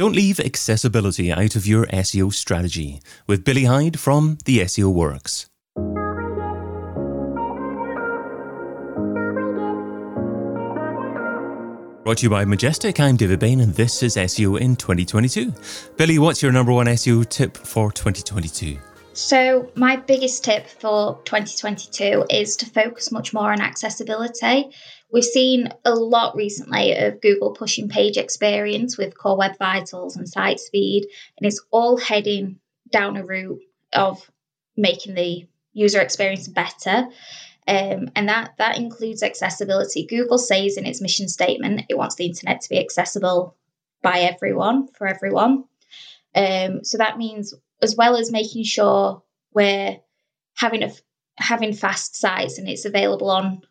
Don't leave accessibility out of your SEO strategy with Billie Hyde from The SEO Works. Brought to you by Majestic, I'm David Bain, and this is SEO in 2022. Billie, what's your number one SEO tip for 2022? So, my biggest tip for 2022 is to focus much more on accessibility. We've seen a lot recently of Google pushing page experience with Core Web Vitals and site speed, and it's all heading down a route of making the user experience better. Um, and that that includes accessibility. Google says in its mission statement it wants the internet to be accessible by everyone for everyone. Um, so that means as well as making sure we're having a having fast sites and it's available on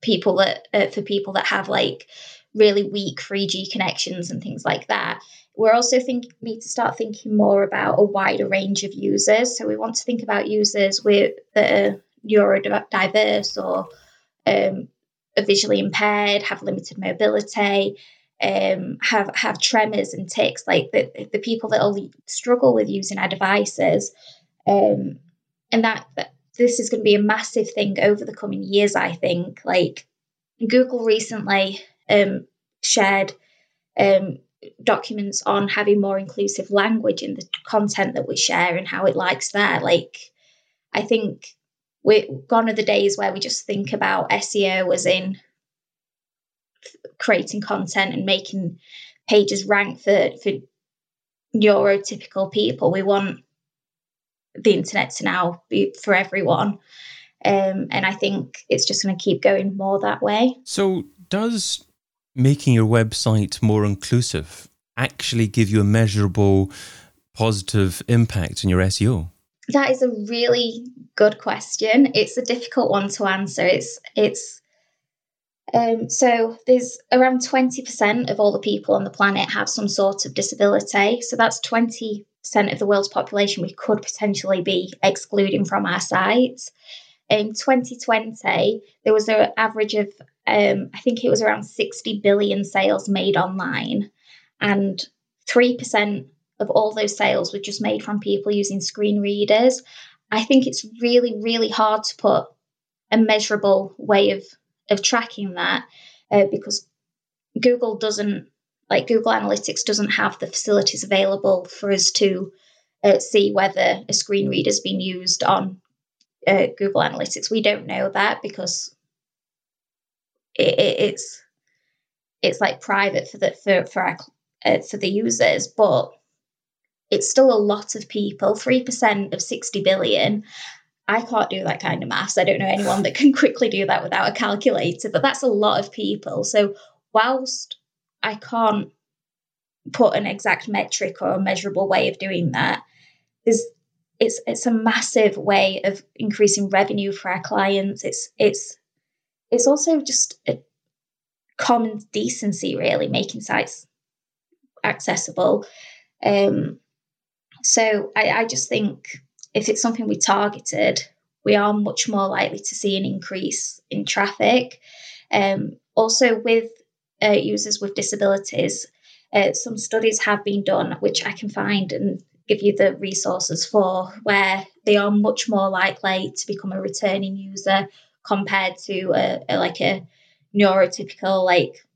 people that uh, for people that have like really weak 3G connections and things like that. We're also think need to start thinking more about a wider range of users. So we want to think about users with that are neurodiverse or um, are visually impaired, have limited mobility, um, have have tremors and tics, like the the people that will struggle with using our devices, um, and that, that this is going to be a massive thing over the coming years. I think, like Google recently um, shared um, documents on having more inclusive language in the content that we share and how it likes that. Like, I think we're gone are the days where we just think about SEO as in creating content and making pages rank for for neurotypical people. We want the internet to now be for everyone. Um, and I think it's just going to keep going more that way. So, does making your website more inclusive actually give you a measurable positive impact in your SEO? That is a really good question. It's a difficult one to answer. It's it's um, so there's around 20% of all the people on the planet have some sort of disability. So that's 20% of the world's population we could potentially be excluding from our sites. In 2020, there was an average of, um, I think it was around 60 billion sales made online, and 3% of all those sales were just made from people using screen readers. I think it's really, really hard to put a measurable way of, of tracking that uh, because Google doesn't, like Google Analytics doesn't have the facilities available for us to uh, see whether a screen reader has been used on uh, Google Analytics. We don't know that because it, it, it's it's like private for the for for our, uh, for the users, but it's still a lot of people. Three percent of sixty billion. I can't do that kind of maths. I don't know anyone that can quickly do that without a calculator, but that's a lot of people. So whilst I can't put an exact metric or a measurable way of doing that, there's it's it's a massive way of increasing revenue for our clients. It's it's it's also just a common decency, really, making sites accessible. Um, so I, I just think if it's something we targeted, we are much more likely to see an increase in traffic. Um, also, with uh, users with disabilities, uh, some studies have been done, which I can find and give you the resources for where they are much more likely to become a returning user compared to a, a like a neurotypical like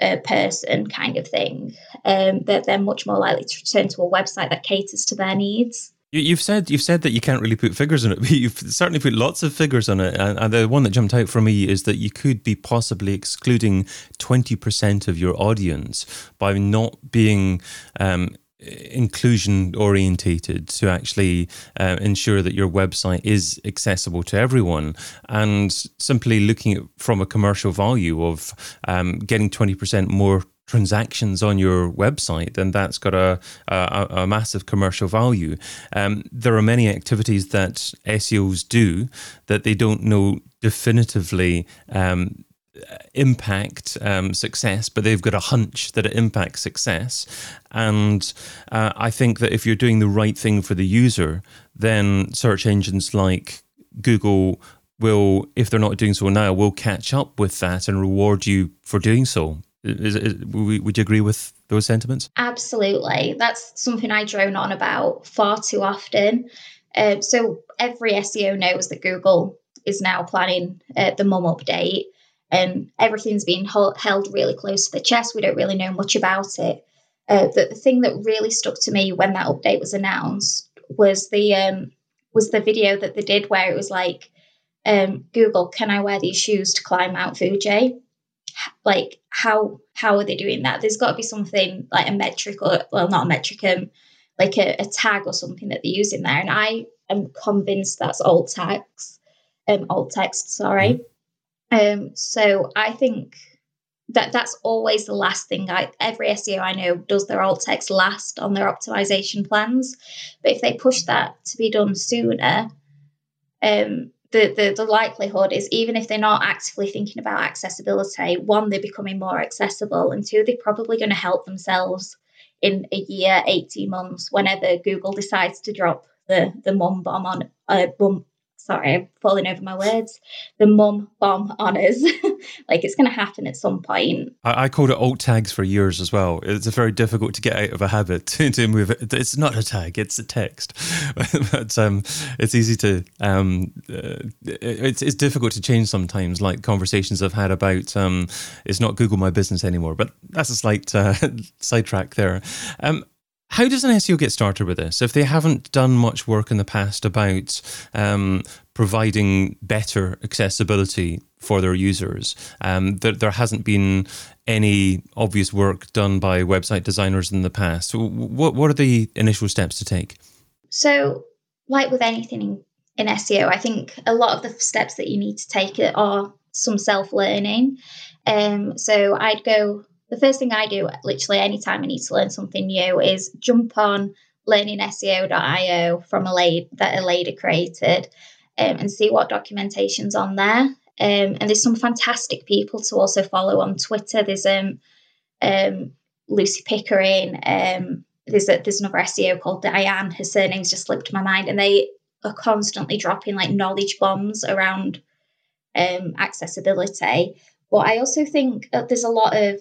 a person kind of thing. Um, that they're much more likely to return to a website that caters to their needs. You've said you've said that you can't really put figures on it, but you've certainly put lots of figures on it. And the one that jumped out for me is that you could be possibly excluding twenty percent of your audience by not being um, inclusion orientated to actually uh, ensure that your website is accessible to everyone and simply looking at from a commercial value of um, getting 20% more transactions on your website, then that's got a, a, a massive commercial value. Um, there are many activities that SEOs do that they don't know definitively um, impact um, success, but they've got a hunch that it impacts success. And uh, I think that if you're doing the right thing for the user, then search engines like Google will, if they're not doing so now, will catch up with that and reward you for doing so. Is, is, would you agree with those sentiments? Absolutely. That's something I drone on about far too often. Uh, so every SEO knows that Google is now planning uh, the MUM update and everything's being held really close to the chest. We don't really know much about it. Uh, the, the, thing that really stuck to me when that update was announced was the um, was the video that they did where it was like, um, Google, can I wear these shoes to climb Mount Fuji? Like how how are they doing that? There's got to be something like a metric or well, not a metric, um, like a, a tag or something that they use in there. And I am convinced that's alt text, um, alt text. Sorry. Mm-hmm. Um, so I think that that's always the last thing I every SEO I know does their alt text last on their optimization plans. But if they push that to be done sooner, um, the, the the likelihood is even if they're not actively thinking about accessibility, one, they're becoming more accessible, and two, they're probably going to help themselves in a year, 18 months, whenever Google decides to drop the the MUM bomb on uh, bum sorry, I'm falling over my words, the MUM bomb honours. like it's going to happen at some point. I, I, called it alt tags for years as well. It's very difficult to get out of a habit to, to move it. It's not a tag, it's a text. but um, it's easy to, um, uh, it's, it's difficult to change sometimes, like conversations I've had about um, it's not Google My Business anymore. But that's a slight uh, sidetrack there. Um, how does an SEO get started with this? If they haven't done much work in the past about um, providing better accessibility for their users, um, there, there, hasn't been any obvious work done by website designers in the past. What, what are the initial steps to take? So, like with anything in, SEO, I think a lot of the steps that you need to take are some self learning. Um, so, I'd go the first thing I do, literally anytime I need to learn something new, is jump on learningseo.io from a lady that a lady created um, and see what documentation's on there. Um, and there's some fantastic people to also follow on Twitter. There's um, um, Lucy Pickering. Um, there's a, there's another SEO called Diane. Her surname's just slipped my mind, and they are constantly dropping like knowledge bombs around um, accessibility. But I also think that there's a lot of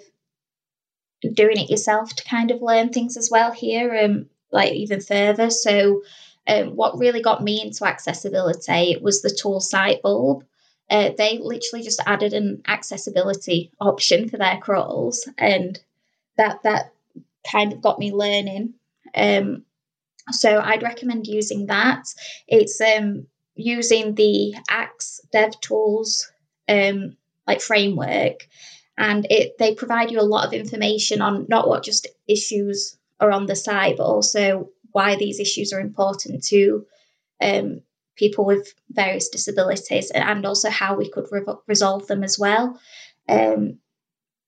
doing it yourself to kind of learn things as well here, um, like even further. So, um, what really got me into accessibility was the tool Sitebulb. Uh, they literally just added an accessibility option for their crawls, and that that kind of got me learning. Um, so I'd recommend using that. It's um, using the Axe Dev Tools um, like framework and it they provide you a lot of information on not what just issues are on the site, but also why these issues are important to um, people with various disabilities, and also how we could re- resolve them as well. Um,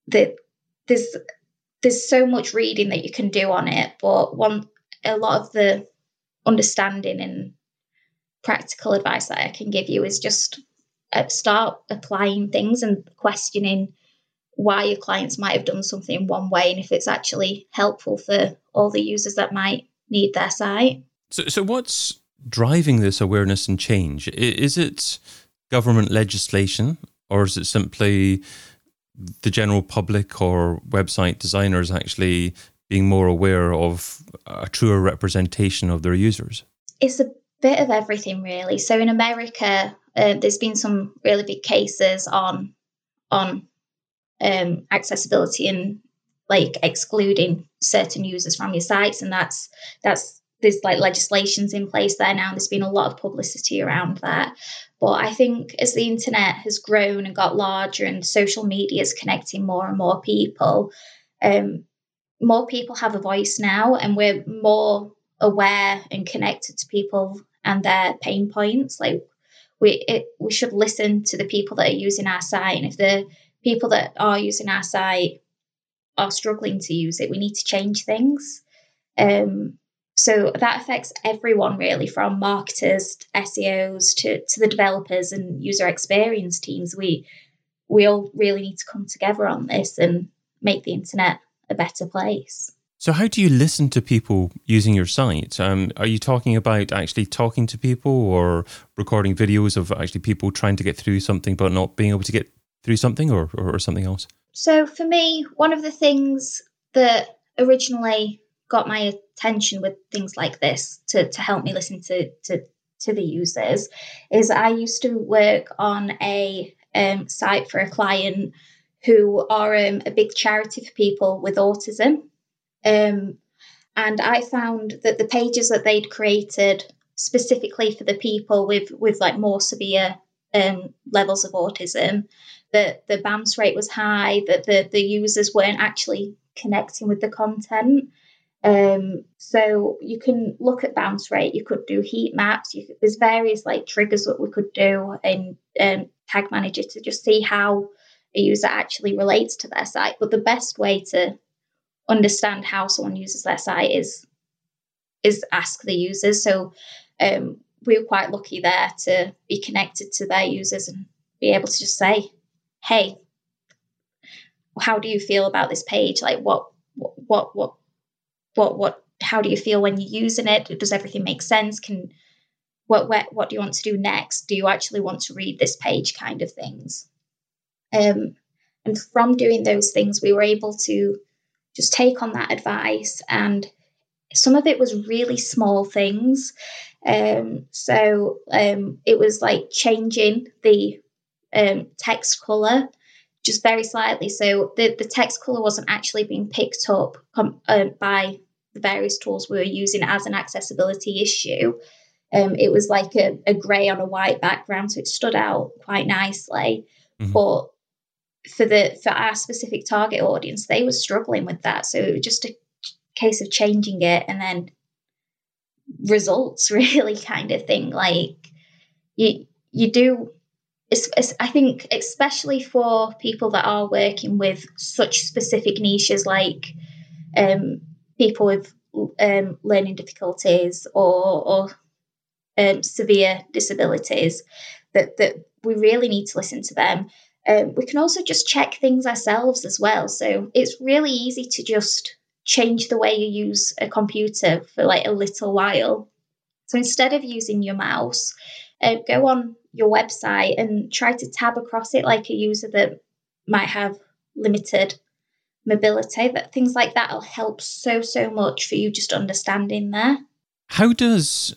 the, there's there's so much reading that you can do on it, but one a lot of the understanding and practical advice that I can give you is just uh, start applying things and questioning why your clients might have done something in one way and if it's actually helpful for all the users that might need their site. So, so what's driving this awareness and change? Is it government legislation or is it simply the general public or website designers actually being more aware of a truer representation of their users? It's a bit of everything, really. So in America, uh, there's been some really big cases on on um, accessibility and like excluding certain users from your sites and that's that's there's like legislations in place there now and there's been a lot of publicity around that. But i think as the internet has grown and got larger and social media is connecting more and more people um, more people have a voice now and we're more aware and connected to people and their pain points. Like we it, we should listen to the people that are using our site and if they're people that are using our site are struggling to use it. We need to change things. Um, so that affects everyone really, from marketers, SEOs to, to the developers and user experience teams. We we all really need to come together on this and make the internet a better place. So, how do you listen to people using your site? Um, are you talking about actually talking to people or recording videos of actually people trying to get through something but not being able to get through something or, or, or something else? so for me, one of the things that originally got my attention with things like this to, to help me listen to, to to the users is I used to work on a um, site for a client who are um, a big charity for people with autism. Um, and I found that the pages that they'd created specifically for the people with, with like more severe um, levels of autism, that the bounce rate was high, that the, the users weren't actually connecting with the content. Um, so you can look at bounce rate. You could do heat maps. Could, there's various like triggers that we could do in um, Tag Manager to just see how a user actually relates to their site. But the best way to understand how someone uses their site is is ask the users. So um, we were quite lucky there to be connected to their users and be able to just say, "Hey, how do you feel about this page? Like, what, what, what, what what how do you feel when you're using it? Does everything make sense? Can what what, what do you want to do next? Do you actually want to read this page? kind of things. Um, and from doing those things we were able to just take on that advice and some of it was really small things um, so um, it was like changing the um, text color just very slightly. So the, the text color wasn't actually being picked up com- uh, by the various tools we were using as an accessibility issue. Um, it was like a, a grey on a white background, so it stood out quite nicely. Mm-hmm. But for the for our specific target audience, they were struggling with that. So it was just a case of changing it and then results really kind of thing. Like you you do it's, it's, I think, especially for people that are working with such specific niches like um, people with um, learning difficulties or, or um, severe disabilities, that, that we really need to listen to them. Um, we can also just check things ourselves as well. So it's really easy to just change the way you use a computer for like a little while. So instead of using your mouse, uh, go on your website and try to tab across it like a user that might have limited mobility. That things like that will help so so much for you just understanding there. How does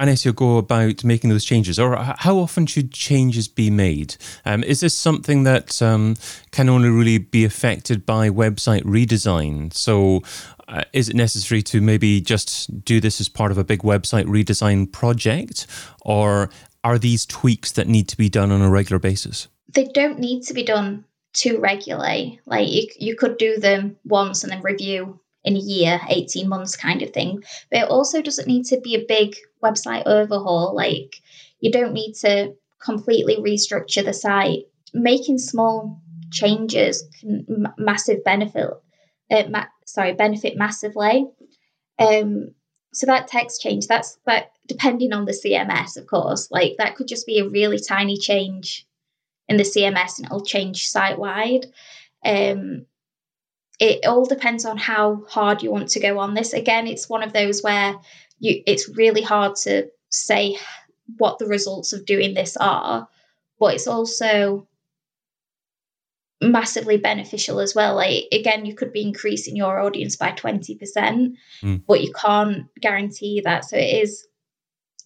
an SEO go about making those changes, or how often should changes be made? Um, is this something that um, can only really be affected by website redesign? So, uh, is it necessary to maybe just do this as part of a big website redesign project, or are these tweaks that need to be done on a regular basis? They don't need to be done too regularly. Like you, you could do them once and then review in a year, 18 months kind of thing. But it also doesn't need to be a big website overhaul. Like you don't need to completely restructure the site. Making small changes can m- massive benefit. Uh, ma- sorry, benefit massively. Um, so that text change, that's that depending on the CMS, of course. Like that could just be a really tiny change in the CMS and it'll change site wide. Um, it all depends on how hard you want to go on this. Again, it's one of those where you it's really hard to say what the results of doing this are, but it's also massively beneficial as well. Like again, you could be increasing your audience by 20%, mm. but you can't guarantee that. So it is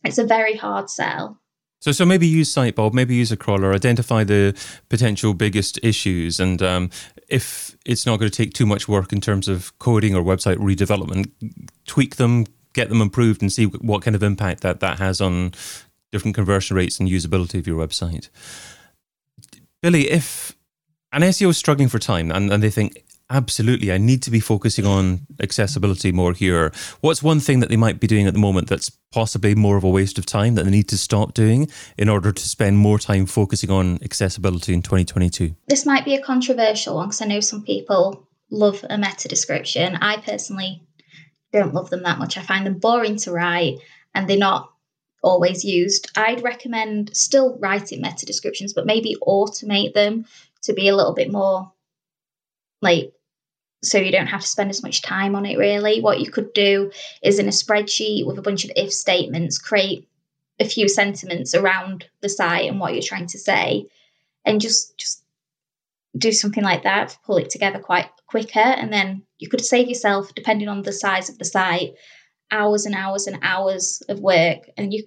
it's a very hard sell. So, so maybe use Sitebulb, maybe use a crawler, identify the potential biggest issues, and um, if it's not going to take too much work in terms of coding or website redevelopment, tweak them, get them improved, and see what kind of impact that that has on different conversion rates and usability of your website. Billie, if an SEO is struggling for time and, and they think Absolutely. I need to be focusing on accessibility more here. What's one thing that they might be doing at the moment that's possibly more of a waste of time that they need to stop doing in order to spend more time focusing on accessibility in 2022? This might be a controversial one because I know some people love a meta description. I personally don't love them that much. I find them boring to write and they're not always used. I'd recommend still writing meta descriptions, but maybe automate them to be a little bit more like so you don't have to spend as much time on it really. What you could do is in a spreadsheet with a bunch of if statements create a few sentiments around the site and what you're trying to say and just just do something like that, pull it together quite quicker, and then you could save yourself, depending on the size of the site, hours and hours and hours of work, and you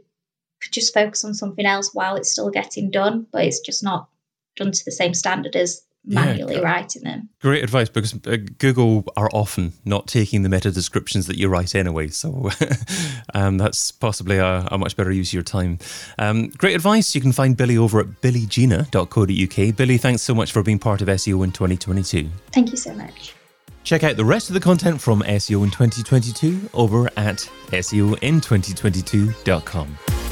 could just focus on something else while it's still getting done, but it's just not done to the same standard as manually yeah, writing them. Great advice because uh, Google are often not taking the meta descriptions that you write anyway. So um, that's possibly a, a, much better use of your time. Um, great advice. You can find Billie over at billygina.co.uk. Billie, thanks so much for being part of SEO in 2022. Thank you so much. Check out the rest of the content from SEO in 2022 over at SEOin2022.com.